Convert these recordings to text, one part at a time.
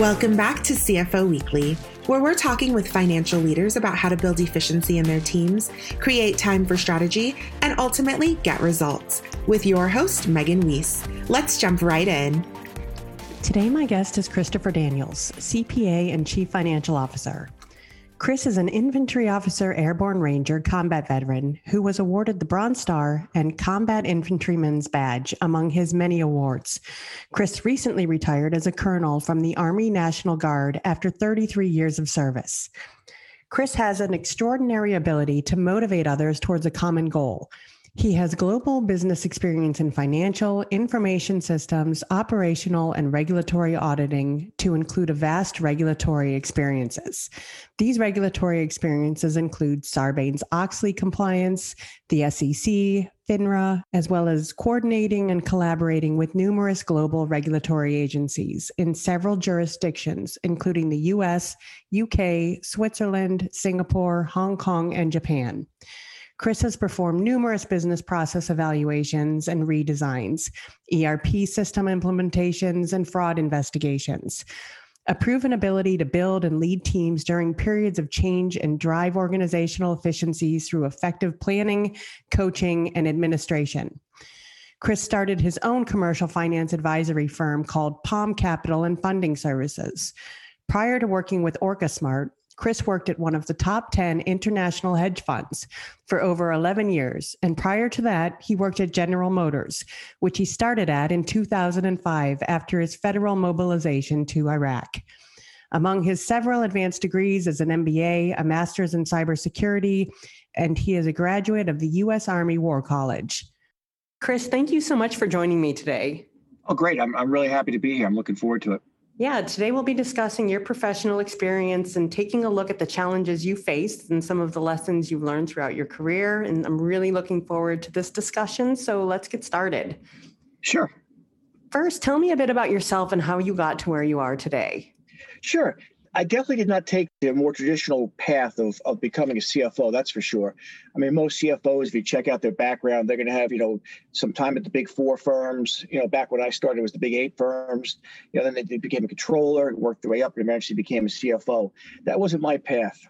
Welcome back to CFO Weekly, where we're talking with financial leaders about how to build efficiency in their teams, create time for strategy, and ultimately get results. With your host, Megan Weiss. Let's jump right in. Today, my guest is Christopher Daniels, CPA and Chief Financial Officer. Chris is an infantry officer, airborne ranger, combat veteran who was awarded the Bronze Star and Combat Infantryman's Badge among his many awards. Chris recently retired as a colonel from the Army National Guard after 33 years of service. Chris has an extraordinary ability to motivate others towards a common goal. He has global business experience in financial, information systems, operational, and regulatory auditing to include a vast regulatory experiences. These regulatory experiences include Sarbanes Oxley compliance, the SEC, FINRA, as well as coordinating and collaborating with numerous global regulatory agencies in several jurisdictions, including the US, UK, Switzerland, Singapore, Hong Kong, and Japan. Chris has performed numerous business process evaluations and redesigns, ERP system implementations, and fraud investigations. A proven ability to build and lead teams during periods of change and drive organizational efficiencies through effective planning, coaching, and administration. Chris started his own commercial finance advisory firm called Palm Capital and Funding Services. Prior to working with OrcaSmart, Chris worked at one of the top 10 international hedge funds for over 11 years. And prior to that, he worked at General Motors, which he started at in 2005 after his federal mobilization to Iraq. Among his several advanced degrees is an MBA, a master's in cybersecurity, and he is a graduate of the U.S. Army War College. Chris, thank you so much for joining me today. Oh, great. I'm, I'm really happy to be here. I'm looking forward to it. Yeah, today we'll be discussing your professional experience and taking a look at the challenges you faced and some of the lessons you've learned throughout your career. And I'm really looking forward to this discussion. So let's get started. Sure. First, tell me a bit about yourself and how you got to where you are today. Sure. I definitely did not take the more traditional path of, of becoming a CFO, that's for sure. I mean, most CFOs, if you check out their background, they're going to have, you know, some time at the big four firms. You know, back when I started, it was the big eight firms. You know, then they, they became a controller, and worked their way up, and eventually became a CFO. That wasn't my path.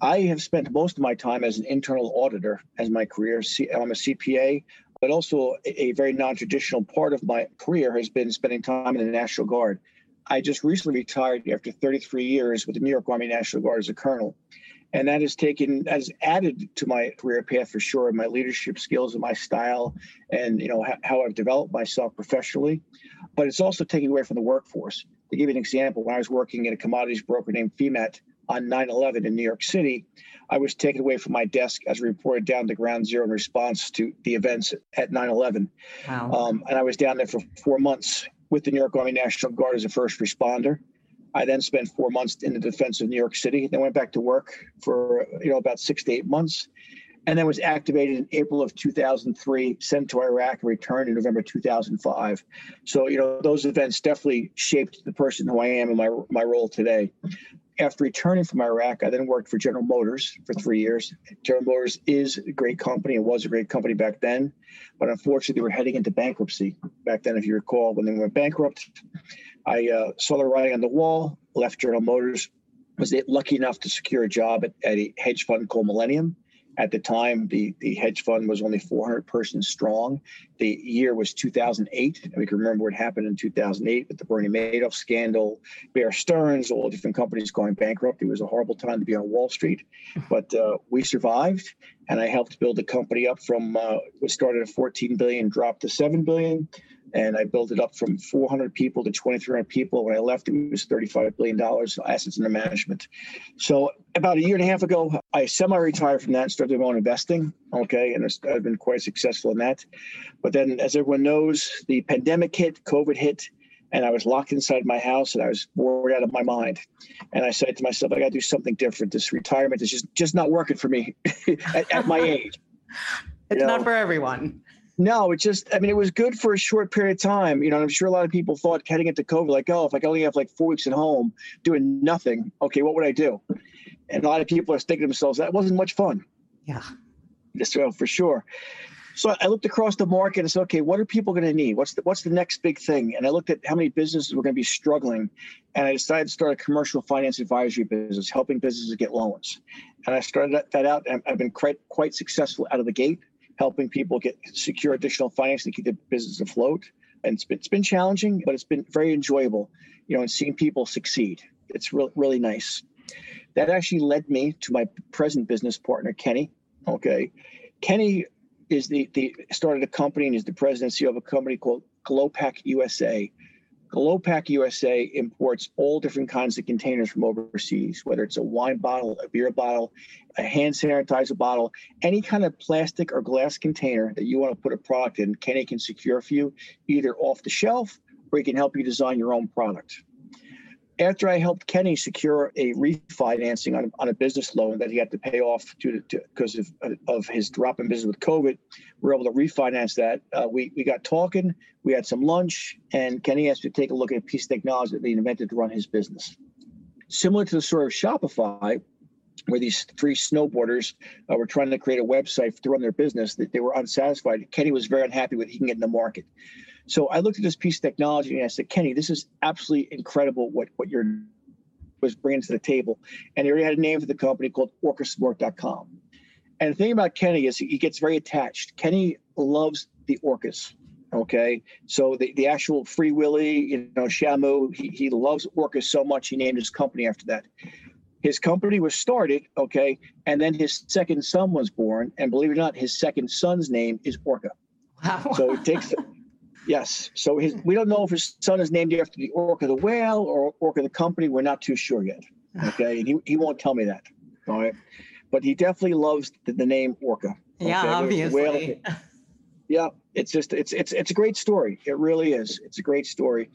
I have spent most of my time as an internal auditor as my career. I'm a CPA, but also a very non traditional part of my career has been spending time in the National Guard. I just recently retired after 33 years with the New York Army National Guard as a colonel. And that has taken, has added to my career path for sure, my leadership skills and my style and, you know, how I've developed myself professionally. But it's also taken away from the workforce. To give you an example, when I was working in a commodities broker named FIMAT on 9 11 in New York City, I was taken away from my desk as reported down to ground zero in response to the events at 9 11. Wow. Um, and I was down there for four months with the New York Army National Guard as a first responder. I then spent four months in the defense of New York City. Then went back to work for you know about six to eight months, and then was activated in April of 2003, sent to Iraq, and returned in November 2005. So you know those events definitely shaped the person who I am and my my role today. After returning from Iraq, I then worked for General Motors for three years. General Motors is a great company and was a great company back then, but unfortunately, they were heading into bankruptcy back then. If you recall, when they went bankrupt, I uh, saw the writing on the wall, left General Motors, was lucky enough to secure a job at, at a hedge fund called Millennium at the time, the, the hedge fund was only 400 persons strong. The year was 2008. And we can remember what happened in 2008 with the Bernie Madoff scandal, Bear Stearns, all different companies going bankrupt. It was a horrible time to be on Wall Street. But uh, we survived, and I helped build the company up from uh, what started at 14 billion, dropped to 7 billion and I built it up from 400 people to 2,300 people. When I left, it was 35 billion dollars in assets under management. So about a year and a half ago, I semi-retired from that and started my own investing. Okay, and I've been quite successful in that. But then, as everyone knows, the pandemic hit, COVID hit. And I was locked inside my house, and I was bored out of my mind. And I said to myself, "I got to do something different. This retirement is just just not working for me at, at my age." It's you know? not for everyone. No, it just, I mean, it was good for a short period of time. You know, I'm sure a lot of people thought heading into COVID, like, oh, if I only have like four weeks at home doing nothing, okay, what would I do? And a lot of people are thinking to themselves, that wasn't much fun. Yeah. Just well, for sure. So I looked across the market and said, okay, what are people going to need? What's the what's the next big thing? And I looked at how many businesses were going to be struggling, and I decided to start a commercial finance advisory business, helping businesses get loans. And I started that out, and I've been quite quite successful out of the gate, helping people get secure additional financing to keep their business afloat. And it's been, it's been challenging, but it's been very enjoyable, you know, and seeing people succeed. It's really really nice. That actually led me to my present business partner, Kenny. Okay, Kenny is the, the started a company and is the president and CEO of a company called Glowpack USA. Glowpack USA imports all different kinds of containers from overseas, whether it's a wine bottle, a beer bottle, a hand sanitizer bottle, any kind of plastic or glass container that you want to put a product in, Kenny can secure for you, either off the shelf or he can help you design your own product after I helped Kenny secure a refinancing on, on a business loan that he had to pay off due to because of, of his drop in business with COVID, we were able to refinance that. Uh, we we got talking, we had some lunch, and Kenny asked me to take a look at a piece of technology that they invented to run his business. Similar to the story of Shopify, where these three snowboarders uh, were trying to create a website to run their business, that they were unsatisfied. Kenny was very unhappy with he can get in the market. So I looked at this piece of technology and I said, Kenny, this is absolutely incredible what, what you're was bringing to the table. And he already had a name for the company called orcasmart.com. And the thing about Kenny is he gets very attached. Kenny loves the orcas. Okay. So the, the actual Free Willy, you know, Shamu, he, he loves orcas so much he named his company after that. His company was started, okay, and then his second son was born, and believe it or not, his second son's name is Orca. Wow. So it takes Yes. So his, we don't know if his son is named after the orca the whale or orca the company. We're not too sure yet. Okay. And he, he won't tell me that. All right. But he definitely loves the, the name orca. Okay? Yeah, obviously. Whale, yeah. It's just, it's, it's, it's a great story. It really is. It's a great story.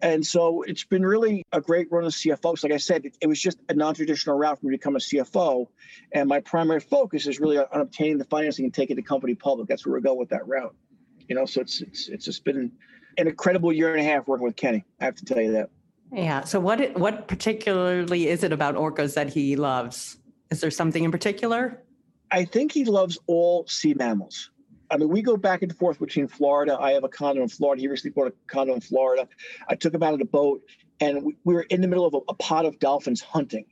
And so it's been really a great run as CFO. So like I said, it, it was just a non-traditional route for me to become a CFO. And my primary focus is really on, on obtaining the financing and taking the company public. That's where we're going with that route. You know, so it's it's it's just been an incredible year and a half working with Kenny. I have to tell you that. Yeah. So what what particularly is it about orcas that he loves? Is there something in particular? I think he loves all sea mammals. I mean, we go back and forth between Florida. I have a condo in Florida. He recently bought a condo in Florida. I took him out on a boat, and we, we were in the middle of a, a pod of dolphins hunting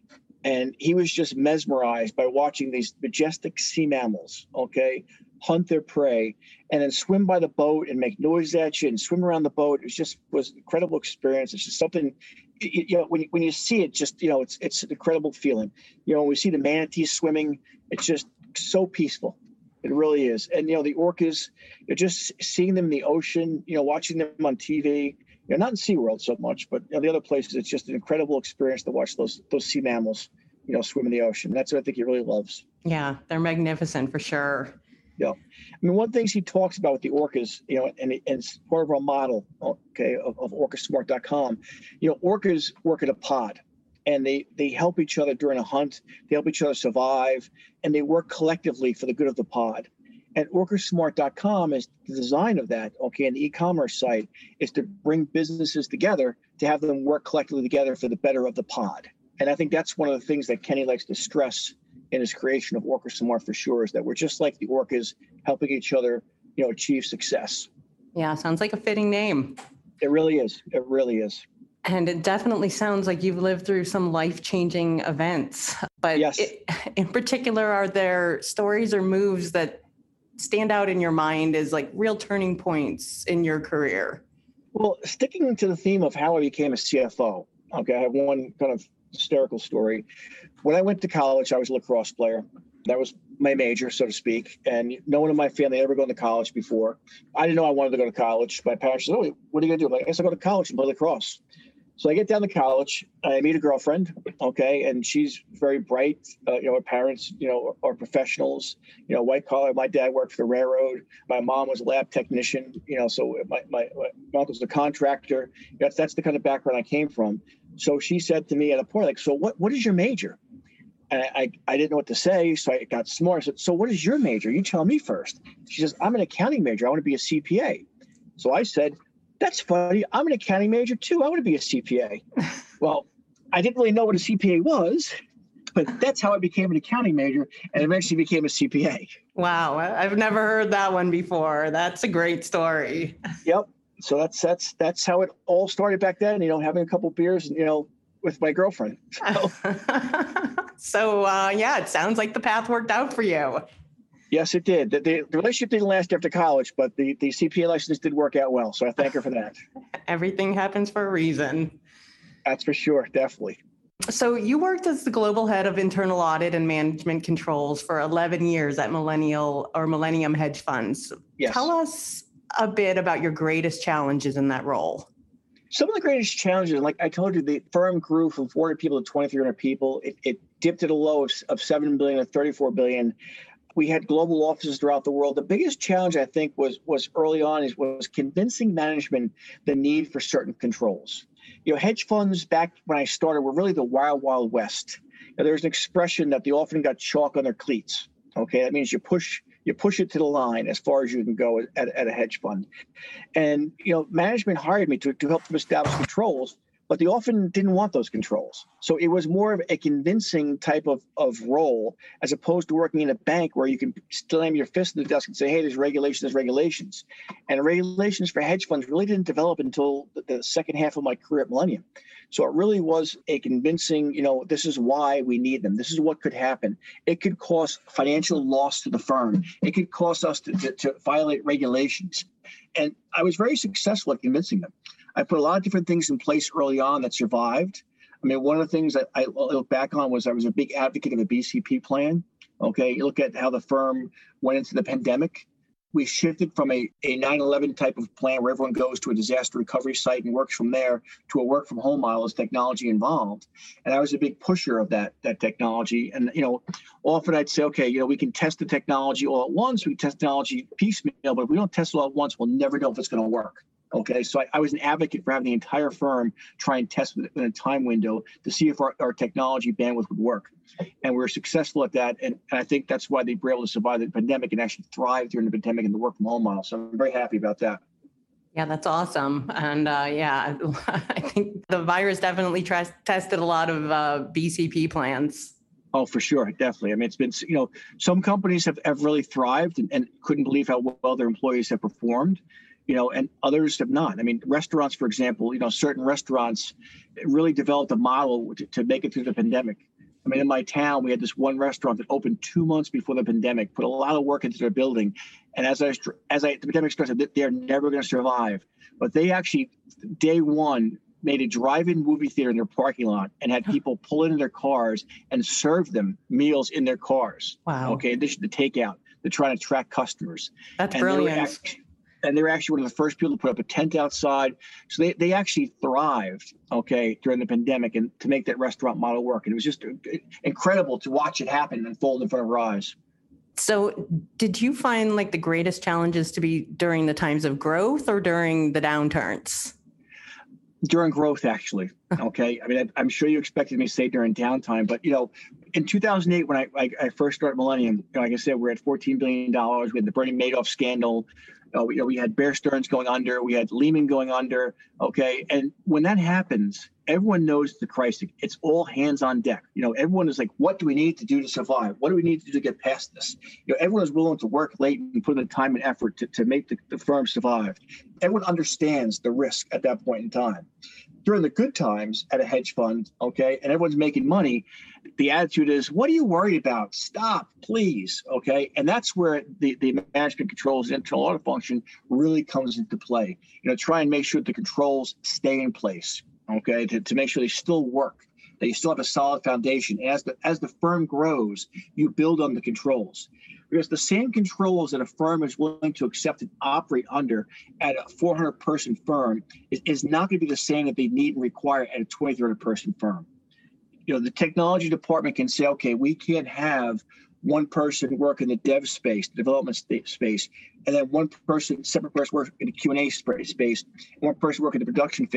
and he was just mesmerized by watching these majestic sea mammals okay hunt their prey, and then swim by the boat and make noise at you and swim around the boat. It was just was an incredible experience. It's just something, you know, when you, when you see it, just you know, it's it's an incredible feeling. You know, when we see the manatees swimming, it's just so peaceful. It really is. And you know, the orcas, you're just seeing them in the ocean. You know, watching them on TV. You know, not in SeaWorld so much, but you know, the other places, it's just an incredible experience to watch those those sea mammals, you know, swim in the ocean. That's what I think he really loves. Yeah, they're magnificent for sure. Yeah. I mean, one of the things he talks about with the orcas, you know, and, and it's part of our model, okay, of, of orcasmart.com, you know, orcas work in a pod and they, they help each other during a hunt. They help each other survive and they work collectively for the good of the pod. And orcasmart.com is the design of that, okay, and the e-commerce site is to bring businesses together to have them work collectively together for the better of the pod. And I think that's one of the things that Kenny likes to stress in his creation of Orca Smart for sure is that we're just like the orcas helping each other, you know, achieve success. Yeah, sounds like a fitting name. It really is. It really is. And it definitely sounds like you've lived through some life changing events. But yes. It, in particular, are there stories or moves that stand out in your mind as like real turning points in your career? Well, sticking to the theme of how I became a CFO, okay, I have one kind of hysterical story. When I went to college, I was a lacrosse player. That was my major, so to speak. And no one in my family had ever gone to college before. I didn't know I wanted to go to college. My parents said, Oh, what are you going to do? I'm like, I guess I'll go to college and play lacrosse. So I get down to college. I meet a girlfriend, okay, and she's very bright. Uh, you know, her parents, you know, are, are, professionals. You know, white collar. My dad worked for the railroad. My mom was a lab technician. You know, so my my, my uncle's a contractor. That's that's the kind of background I came from. So she said to me at a point, like, so what, what is your major? And I, I, I didn't know what to say. So I got smart. I said, so what is your major? You tell me first. She says, I'm an accounting major. I want to be a CPA. So I said, that's funny. I'm an accounting major too. I want to be a CPA. well, I didn't really know what a CPA was. but that's how I became an accounting major and eventually became a CPA. Wow, I've never heard that one before. That's a great story. Yep. So that's that's that's how it all started back then. You know, having a couple beers, you know, with my girlfriend. So, so uh, yeah, it sounds like the path worked out for you. Yes, it did. The, the, relationship didn't last after college, but the, the CPA license did work out well. So I thank her for that. Everything happens for a reason. That's for sure. Definitely. So you worked as the global head of internal audit and management controls for 11 years at Millennial or Millennium Hedge Funds. Yes. Tell us a bit about your greatest challenges in that role. Some of the greatest challenges, like I told you, the firm grew from 400 people to 2,300 people. It, it dipped at a low of, of 7 billion to 34 billion we had global offices throughout the world. The biggest challenge I think was was early on is was convincing management the need for certain controls. You know, hedge funds back when I started were really the wild wild west. You know, there's an expression that they often got chalk on their cleats. Okay, that means you push you push it to the line as far as you can go at, at a hedge fund. And you know, management hired me to, to help them establish controls but they often didn't want those controls. So it was more of a convincing type of, of role as opposed to working in a bank where you can slam your fist in the desk and say, hey, there's regulations, there's regulations. And regulations for hedge funds really didn't develop until the, the second half of my career at Millennium. So it really was a convincing, you know, this is why we need them. This is what could happen. It could cause financial loss to the firm. It could cause us to, to, to violate regulations. And I was very successful at convincing them. I put a lot of different things in place early on that survived. I mean, one of the things that I look back on was I was a big advocate of a BCP plan. Okay, you look at how the firm went into the pandemic. We shifted from a, a 9-11 type of plan where everyone goes to a disaster recovery site and works from there to a work from home model as technology involved. And I was a big pusher of that that technology. And you know, often I'd say, okay, you know, we can test the technology all at once, we test technology piecemeal, but if we don't test it all at once, we'll never know if it's going to work. Okay, so I, I, was an advocate for having the entire firm try and test within a time window to see if our, our technology bandwidth would work. And we were successful at that. And, and I think that's why they were able to survive the pandemic and actually thrive during the pandemic in the work from home model. So I'm very happy about that. Yeah, that's awesome. And uh, yeah, I think the virus definitely tested a lot of uh, BCP plans. Oh, for sure, definitely. I mean, it's been you know some companies have, have really thrived and, and couldn't believe how well their employees have performed you know, and others have not. I mean, restaurants, for example, you know, certain restaurants really developed a model to, to make it through the pandemic. I mean, in my town, we had this one restaurant that opened two months before the pandemic, put a lot of work into their building, and as I as I the pandemic started, they're never going to survive. But they actually, day one, made a drive-in movie theater in their parking lot and had people pull in their cars and serve them meals in their cars. Wow. Okay, in addition to takeout, they're trying to attract customers. That's and brilliant and they were actually one of the first people to put up a tent outside. So they, they actually thrived, okay, during the pandemic and to make that restaurant model work. And it was just uh, incredible to watch it happen and unfold in front of our eyes. So, did you find like the greatest challenges to be during the times of growth or during the downturns? During growth, actually. Okay. I mean, I, am sure you expected me to say during downtime, but you know, in 2008, when I, I, I first started Millennium, you know, like I said, we're at 14 billion dollars. We had the Bernie Madoff scandal. Uh, we, you know, we had Bear Stearns going under, we had Lehman going under. Okay, and when that happens, everyone knows the crisis. It's all hands on deck. You know, everyone is like, "What do we need to do to survive? What do we need to do to get past this?" You know, everyone is willing to work late and put in the time and effort to, to make the, the firm survive. Everyone understands the risk at that point in time during the good times at a hedge fund, okay, and everyone's making money, the attitude is, what are you worried about? Stop, please. Okay. And that's where the, the management controls and internal audit function really comes into play. You know, try and make sure the controls stay in place. Okay, to, to make sure they still work, that you still have a solid foundation. As the as the firm grows, you build on the controls because the same controls that a firm is willing to accept and operate under at a 400 person firm is, is not going to be the same that they need and require at a 2300 person firm. You know the technology department can say okay we can't have one person work in the dev space the development space and then one person separate person work in the q&a space and one person work in the production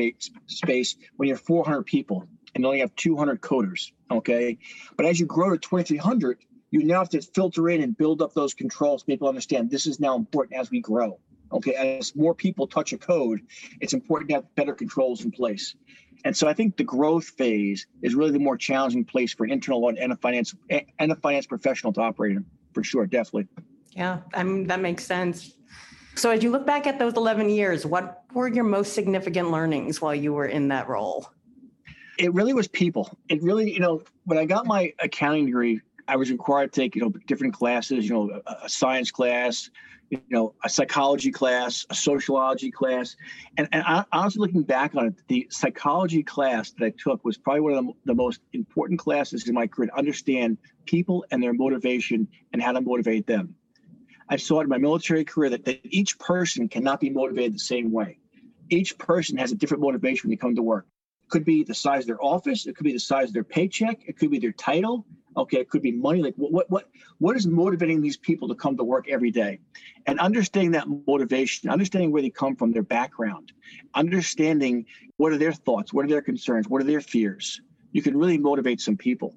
space when you have 400 people and only have 200 coders okay? But as you grow to 2300 you now have to filter in and build up those controls. People understand this is now important as we grow. Okay, as more people touch a code, it's important to have better controls in place. And so I think the growth phase is really the more challenging place for an internal and a finance and a finance professional to operate in, for sure, definitely. Yeah, I mean that makes sense. So as you look back at those 11 years, what were your most significant learnings while you were in that role? It really was people. It really, you know, when I got my accounting degree, I was required to take, you know, different classes, you know, a, science class, you know, a psychology class, a sociology class. And, and I, honestly, looking back on it, the psychology class that I took was probably one of the, the most important classes in my career to understand people and their motivation and how to motivate them. I saw it in my military career that, that each person cannot be motivated the same way. Each person has a different motivation when they come to work. It could be the size of their office, it could be the size of their paycheck, it could be their title, okay, it could be money. Like what what what is motivating these people to come to work every day? And understanding that motivation, understanding where they come from, their background, understanding what are their thoughts, what are their concerns, what are their fears. You can really motivate some people.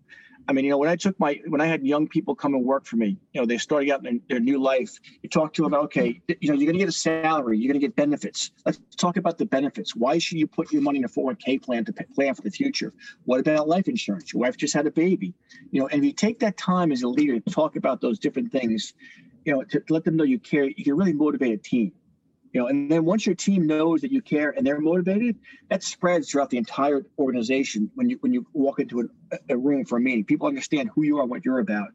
I mean, you know, when I took my when I had young people come and work for me, you know, they're starting out in their new life. You talk to them about, okay, you know, you're going to get a salary, you're going to get benefits. Let's talk about the benefits. Why should you put your money in a 401k plan to plan for the future? What about life insurance? Your wife just had a baby, you know, and if you take that time as a leader to talk about those different things, you know, to let them know you care, you can really motivate a team you know and then once your team knows that you care and they're motivated that spreads throughout the entire organization when you when you walk into a, a room for a meeting people understand who you are what you're about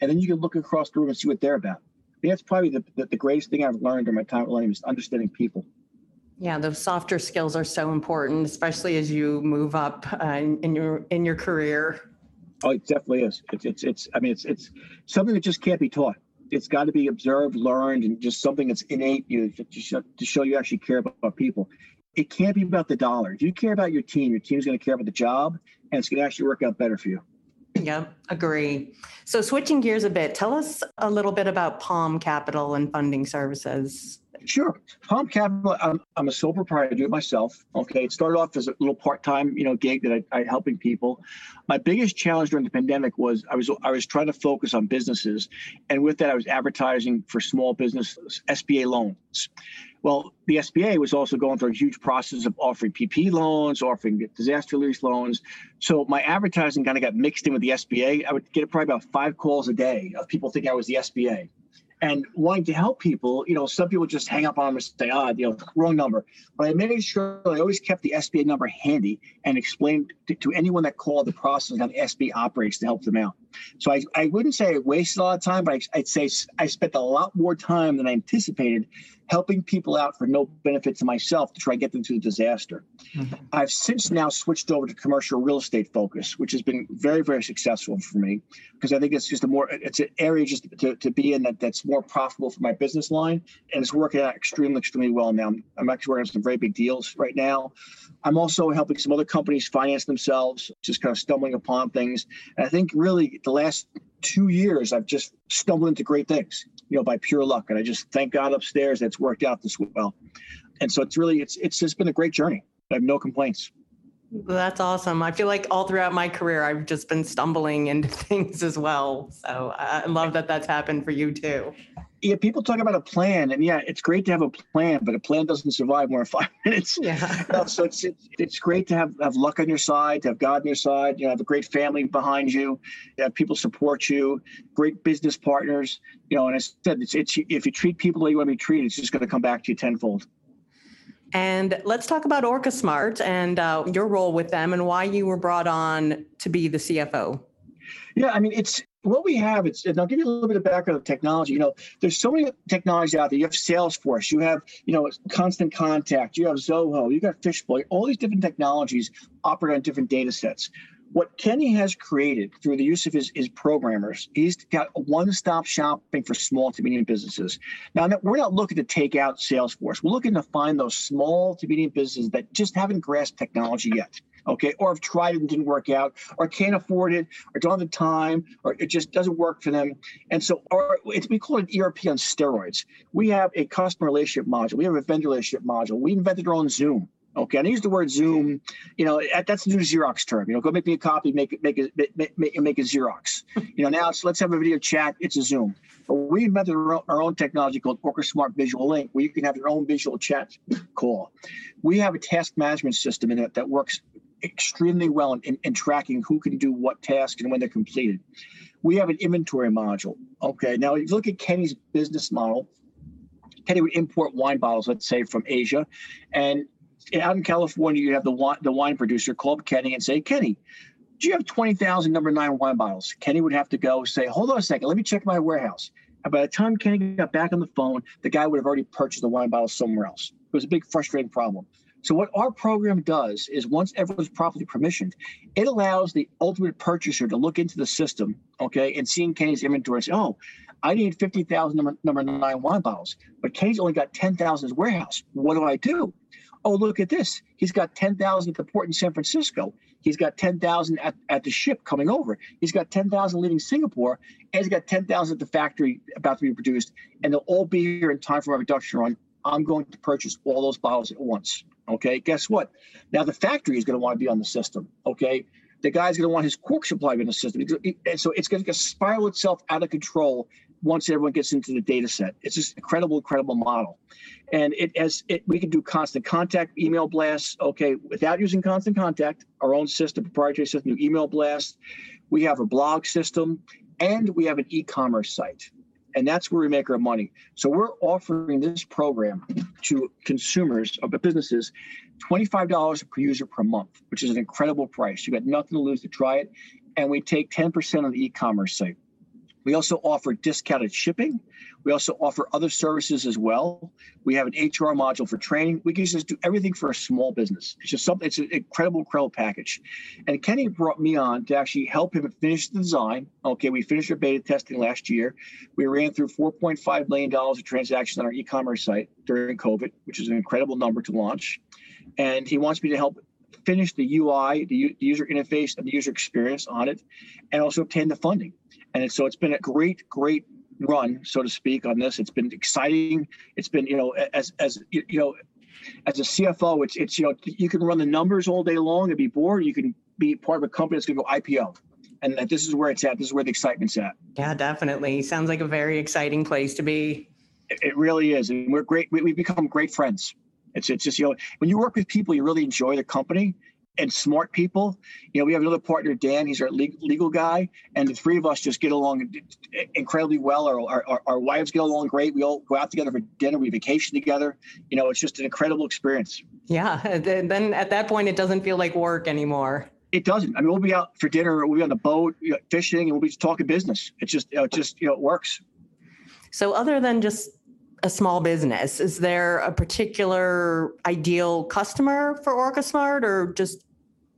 and then you can look across the room and see what they're about I think that's probably the, the, the greatest thing i've learned during my time at learning is understanding people yeah, those softer skills are so important, especially as you move up uh, in, in your in your career. Oh, it definitely is. It's it's it's. I mean, it's it's something that just can't be taught it's got to be observed, learned, and just something that's innate you to, show, to show you actually care about people. It can't be about the dollar. If you care about your team, your team's going to care about the job, and it's going to actually work out better for you. Yep, agree. So switching gears a bit, tell us a little bit about Palm Capital and Funding Services. Sure. Palm Capital, I'm, I'm a sole proprietor. I do it myself. Okay. It started off as a little part-time, you know, gig that I, I helping people. My biggest challenge during the pandemic was I was I was trying to focus on businesses, and with that, I was advertising for small businesses, SBA loans. Well, the SBA was also going through a huge process of offering PP loans, offering disaster relief loans. So my advertising kind of got mixed in with the SBA. I would get probably about five calls a day of people thinking I was the SBA and wanting to help people, you know, some people just hang up on them and say, ah, you know, wrong number. But I made sure I always kept the SBA number handy and explained to, to anyone that called the process how the SBA operates to help them out. So I, I wouldn't say I wasted a lot of time, but I, I'd say I spent a lot more time than I anticipated helping people out for no benefit to myself to try and get them through the disaster. Mm-hmm. I've since now switched over to commercial real estate focus, which has been very, very successful for me because I think it's just a more it's an area just to, to be in that that's more profitable for my business line and it's working out extremely, extremely well now. I'm actually working on some very big deals right now. I'm also helping some other companies finance themselves, just kind of stumbling upon things. And I think really the last two years I've just stumbled into great things you know, by pure luck. And I just thank God upstairs that it's worked out this well. And so it's really, it's, it's just been a great journey. I have no complaints. That's awesome. I feel like all throughout my career, I've just been stumbling into things as well. So I love that that's happened for you too. Yeah, people talk about a plan, and yeah, it's great to have a plan, but a plan doesn't survive more than five minutes. Yeah. You know, so it's, it's it's great to have have luck on your side, to have God on your side. You know, have a great family behind you, you have people support you, great business partners. You know, and I said, it's, it's if you treat people the way you want to be treated, it's just going to come back to you tenfold. And let's talk about OrcaSmart and uh, your role with them and why you were brought on to be the CFO. Yeah, I mean, it's what we have. It's and I'll give you a little bit of background of technology. You know, there's so many technologies out there. You have Salesforce, you have you know Constant Contact, you have Zoho, you got Fishbowl. All these different technologies operate on different data sets what Kenny has created through the use of his, his programmers, he's got one-stop shopping for small to medium businesses. Now, we're not looking to take out Salesforce. We're looking to find those small to medium businesses that just haven't grasped technology yet, okay, or have tried it and didn't work out, or can't afford it, or don't have the time, or it just doesn't work for them. And so, or it's we call it ERP on steroids. We have a customer relationship module. We have a vendor relationship module. We invented our own Zoom Okay, and I use the word Zoom. You know, that's a new Xerox term. You know, go make me a copy, make it, make it, make, make, make a Xerox. You know, now it's let's have a video chat. It's a Zoom. But we invented our own technology called Orca Smart Visual Link, where you can have your own visual chat call. We have a task management system in it that works extremely well in, in, in tracking who can do what task and when they're completed. We have an inventory module. Okay, now if you look at Kenny's business model, Kenny would import wine bottles, let's say from Asia, and out in California, you have the wine, the wine producer call up Kenny and say, Kenny, do you have 20,000 number nine wine bottles? Kenny would have to go say, hold on a second, let me check my warehouse. And by the time Kenny got back on the phone, the guy would have already purchased the wine bottles somewhere else. It was a big frustrating problem. So what our program does is once everyone's properly permissioned, it allows the ultimate purchaser to look into the system, okay, and seeing Kenny's inventory and say, oh, I need 50,000 number, number nine wine bottles, but Kenny's only got 10,000 in his warehouse. What do I do? Oh, look at this. He's got 10,000 at the port in San Francisco. He's got 10,000 at, at the ship coming over. He's got 10,000 leaving Singapore. And he's got 10,000 at the factory about to be produced. And they'll all be here in time for my production run. I'm going to purchase all those bottles at once. Okay. Guess what? Now the factory is going to want to be on the system. Okay. The guy's going to want his cork supply in the system. And so it's going to spiral itself out of control once everyone gets into the data set. It's just incredible, incredible model. And it as it, we can do constant contact, email blasts, okay, without using constant contact, our own system, proprietary system, email blast. We have a blog system and we have an e-commerce site. And that's where we make our money. So we're offering this program to consumers of businesses $25 per user per month, which is an incredible price. You got nothing to lose to try it. And we take 10% of the e-commerce site. We also offer discounted shipping. We also offer other services as well. We have an HR module for training. We can just do everything for a small business. It's just something, it's an incredible, incredible package. And Kenny brought me on to actually help him finish the design. Okay, we finished our beta testing last year. We ran through $4.5 million of transactions on our e commerce site during COVID, which is an incredible number to launch. And he wants me to help finish the UI, the user interface, and the user experience on it, and also obtain the funding. And so it's been a great, great run, so to speak, on this. It's been exciting. It's been, you know, as as you know, as a CFO, it's it's you know, you can run the numbers all day long and be bored. You can be part of a company that's going to go IPO. And this is where it's at. This is where the excitement's at. Yeah, definitely. Sounds like a very exciting place to be. It, really is, and we're great. We, we've become great friends. It's it's just you know when you work with people, you really enjoy the company, and smart people. You know, we have another partner, Dan. He's our legal guy, and the three of us just get along incredibly well. Our, our, our wives get along great. We all go out together for dinner. We vacation together. You know, it's just an incredible experience. Yeah. Then at that point, it doesn't feel like work anymore. It doesn't. I mean, we'll be out for dinner. We'll be on the boat you know, fishing, and we'll be talking business. It's just, you know, it just you know, it works. So, other than just a small business, is there a particular ideal customer for OrcaSmart, or just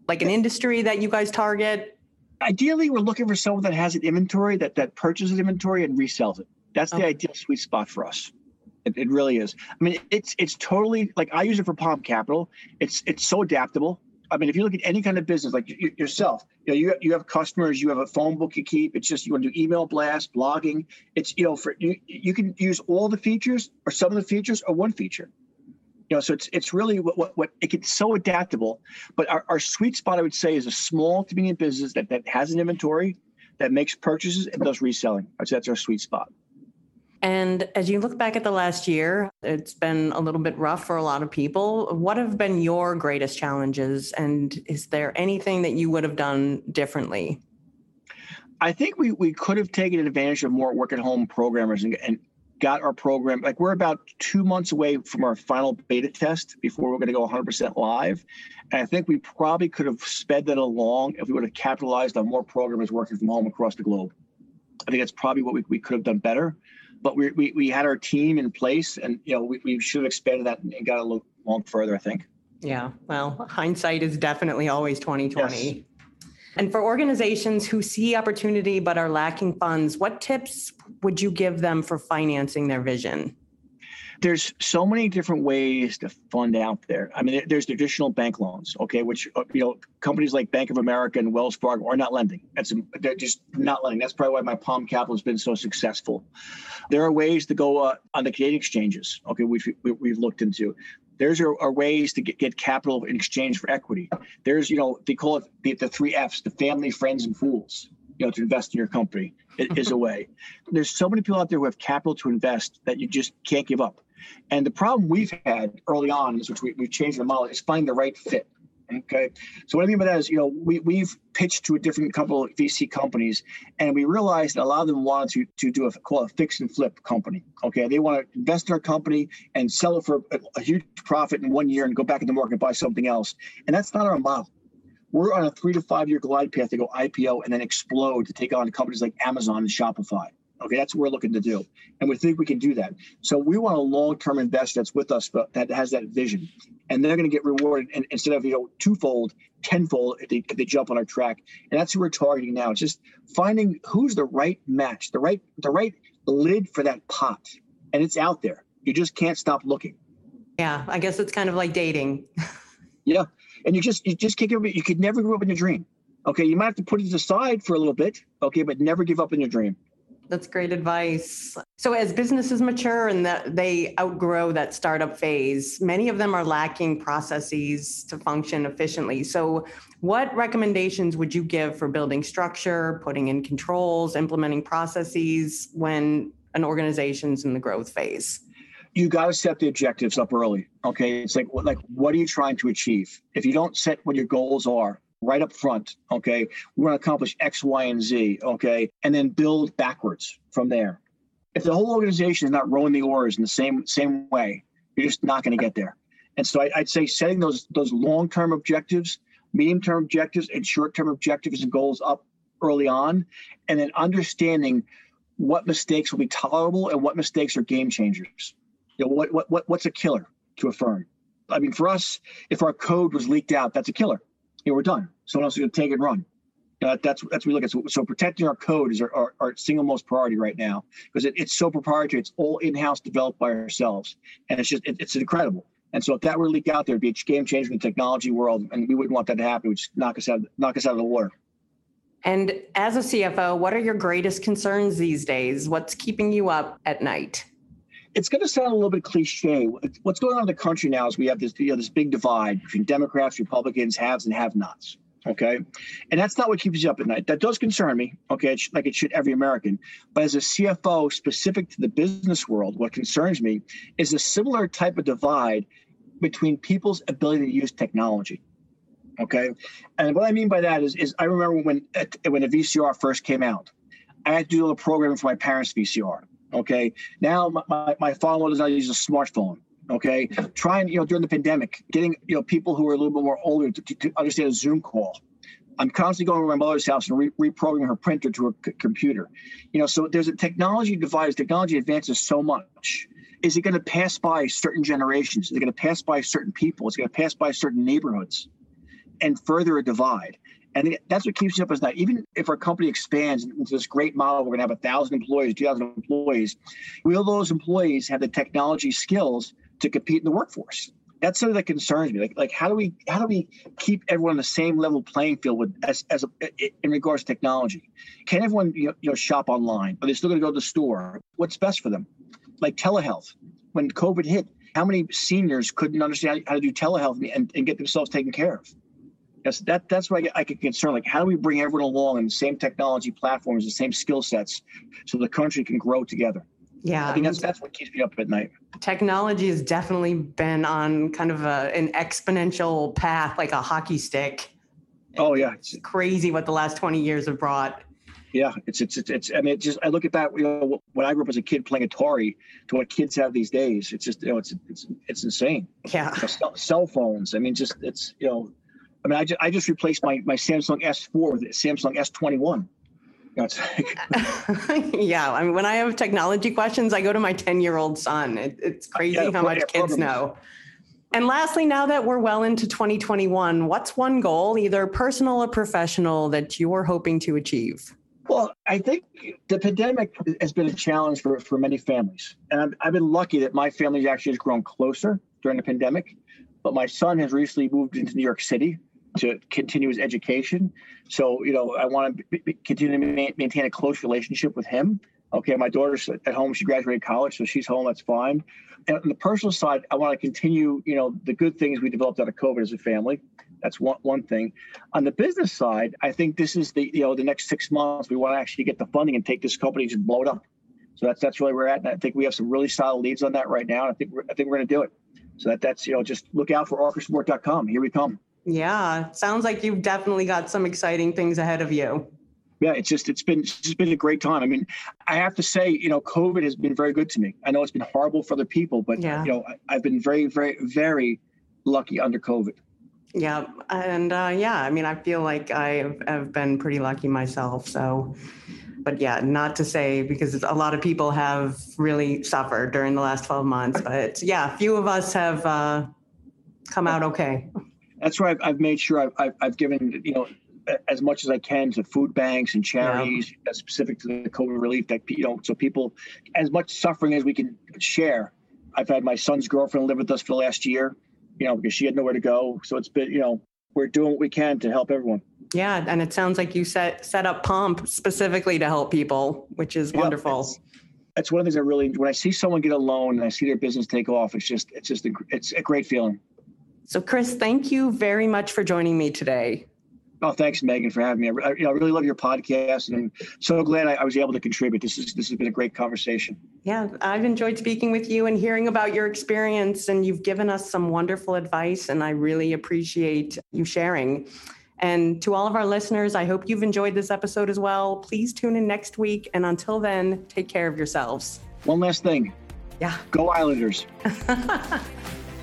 like an industry that you guys target? Ideally, we're looking for someone that has an inventory that that purchases inventory and resells it. That's the ideal sweet spot for us. It, it, really is. I mean, it's it's totally like I use it for Palm Capital. It's it's so adaptable. I mean, if you look at any kind of business, like yourself, you know, you you have customers, you have a phone book you keep. It's just you want to do email blast, blogging. It's you know, for you, you can use all the features or some of the features or one feature you know so it's it's really what what, what it gets so adaptable but our, our sweet spot i would say is a small to medium business that, that has an inventory that makes purchases and does reselling i'd say that's our sweet spot and as you look back at the last year, it's been a little bit rough for a lot of people. What have been your greatest challenges? And is there anything that you would have done differently? I think we, we could have taken advantage of more work at home programmers and, and got our program like we're about two months away from our final beta test before we're going to go 100% live and i think we probably could have sped that along if we would have capitalized on more programmers working from home across the globe i think that's probably what we, we could have done better but we, we, we had our team in place and you know we, we should have expanded that and got a little long further i think yeah well hindsight is definitely always 2020 yes. And for organizations who see opportunity but are lacking funds, what tips would you give them for financing their vision? There's so many different ways to fund out there. I mean, there's traditional bank loans, okay, which uh, you know companies like Bank of America and Wells Fargo are not lending. That's they're just not lending. That's probably why my Palm Capital has been so successful. There are ways to go uh, on the Canadian exchanges, okay, which we, we've looked into There's are, are ways to get, get capital in exchange for equity. There's, you know, they call it the, the three F's: the family, friends, and fools. You know, to invest in your company is a way. There's so many people out there who have capital to invest that you just can't give up. And the problem we've had early on, is which we, we've changed the model, is finding the right fit. Okay. So what I mean by that is, you know, we, we've pitched to a different couple of VC companies and we realized that a lot of them wanted to, to do a call a fix and flip company. Okay. They want to invest in our company and sell it for a, a huge profit in one year and go back in the market and buy something else. And that's not our model. We're on a three to five year glide path to go IPO and then explode to take on companies like Amazon and Shopify. Okay, that's what we're looking to do, and we think we can do that. So we want a long-term investor that's with us, but that has that vision, and they're going to get rewarded and instead of you know twofold, tenfold if they, if they jump on our track. And that's who we're targeting now. It's just finding who's the right match, the right the right lid for that pot, and it's out there. You just can't stop looking. Yeah, I guess it's kind of like dating. yeah, and you just you just can't give up. You could never give up in your dream. Okay, you might have to put it aside for a little bit. Okay, but never give up in your dream. That's great advice. So, as businesses mature and that they outgrow that startup phase, many of them are lacking processes to function efficiently. So, what recommendations would you give for building structure, putting in controls, implementing processes when an organization's in the growth phase? You got to set the objectives up early. Okay, it's like like what are you trying to achieve? If you don't set what your goals are, right up front. Okay. We're going to accomplish X, Y, and Z. Okay. And then build backwards from there. If the whole organization is not rowing the oars in the same same way, you're just not going to get there. And so I, would say setting those those long term objectives, medium term objectives, and short term objectives and goals up early on, and then understanding what mistakes will be tolerable and what mistakes are game changers. You know, what what, what what's a killer to a firm? I mean, for us, if our code was leaked out, that's a killer know, we're done. Someone else is going to take and run. Uh, that's that's what we look at. So, so protecting our code is our, our, our, single most priority right now because it, it's so proprietary. It's all in-house developed by ourselves, and it's just it, it's incredible. And so if that were to leak out there, it'd be a game changer in the technology world, and we wouldn't want that to happen. It would just knock us out knock us out of the water. And as a CFO, what are your greatest concerns these days? What's keeping you up at night? It's going to sound a little bit cliche. What's going on in the country now is we have this, you know, this big divide between Democrats, Republicans, haves and have-nots. Okay, and that's not what keeps you up at night. That does concern me. Okay, like it should every American. But as a CFO, specific to the business world, what concerns me is a similar type of divide between people's ability to use technology. Okay, and what I mean by that is, is I remember when when a VCR first came out, I had to do a programming for my parents' VCR Okay. Now my, my, my father does not use a smartphone. Okay. Trying, you know, during the pandemic, getting, you know, people who are a little bit more older to, to, understand a Zoom call. I'm constantly going to my mother's house and re- reprogramming her printer to a c- computer. You know, so there's a technology device. Technology advances so much. Is it going to pass by certain generations? Is it going to pass by certain people? Is it going to pass by certain neighborhoods and further a divide? And that's what keeps you up at night. Even if our company expands into this great model, we're going to have a thousand employees, two thousand employees. Will those employees have the technology skills to compete in the workforce? That's something that concerns me. Like, like how do we how do we keep everyone on the same level playing field with as as a, in regards to technology? Can everyone you know, you know shop online? Are they still going to go to the store? What's best for them? Like telehealth. When COVID hit, how many seniors couldn't understand how to do telehealth and, and get themselves taken care of? Yes, that that's where I get, I get concerned. Like, how do we bring everyone along in the same technology platforms, the same skill sets, so the country can grow together? Yeah, I think that's that's what keeps me up at night. Technology has definitely been on kind of a, an exponential path, like a hockey stick. Oh yeah, it's crazy what the last twenty years have brought. Yeah, it's it's it's. it's I mean, it just I look at that. You know, when I grew up as a kid playing Atari to what kids have these days, it's just you know, it's it's it's insane. Yeah, you know, cell, cell phones. I mean, just it's you know I mean, I just, I just replaced my, my Samsung S4 with Samsung S21. Yeah, I mean, when I have technology questions, I go to my 10 year old son. It, it's crazy yeah, how much kids know. And lastly, now that we're well into 2021, what's one goal, either personal or professional, that you're hoping to achieve? Well, I think the pandemic has been a challenge for, for many families. And I've, I've been lucky that my family actually has grown closer during the pandemic. But my son has recently moved into New York City to continue his education. So, you know, I want to continue to ma- maintain a close relationship with him Okay, my daughter's at home. She graduated college, so she's home. That's fine. And on the personal side, I want to continue, you know, the good things we developed out of COVID as a family. That's one one thing. On the business side, I think this is the you know the next six months we want to actually get the funding and take this company and just blow it up. So that's that's really where we're at, and I think we have some really solid leads on that right now. And I think we're, I think we're going to do it. So that that's you know just look out for orcasmart.com. Here we come. Yeah, sounds like you've definitely got some exciting things ahead of you. Yeah, it's just it's been it's been a great time. I mean, I have to say, you know, COVID has been very good to me. I know it's been horrible for other people, but yeah. you know, I, I've been very, very, very lucky under COVID. Yeah, and uh, yeah, I mean, I feel like I have been pretty lucky myself. So, but yeah, not to say because a lot of people have really suffered during the last 12 months, but yeah, a few of us have uh, come out okay. That's right. I've made sure I've, I've, I've given, you know, as much as I can to food banks and charities yeah. specific to the COVID relief that, you know, so people, as much suffering as we can share. I've had my son's girlfriend live with us for the last year you know, because she had nowhere to go. So it's been, you know, we're doing what we can to help everyone. Yeah, and it sounds like you set set up Pomp specifically to help people, which is yeah, wonderful. That's one of the things I really when I see someone get a loan and I see their business take off. It's just it's just a, it's a great feeling. So, Chris, thank you very much for joining me today. Oh, thanks, Megan, for having me. I, you know, I really love your podcast, and I'm so glad I, I, was able to contribute. This is this has been a great conversation. Yeah, I've enjoyed speaking with you and hearing about your experience, and you've given us some wonderful advice, and I really appreciate you sharing. And to all of our listeners, I hope you've enjoyed this episode as well. Please tune in next week, and until then, take care of yourselves. One last thing. Yeah. Go Islanders.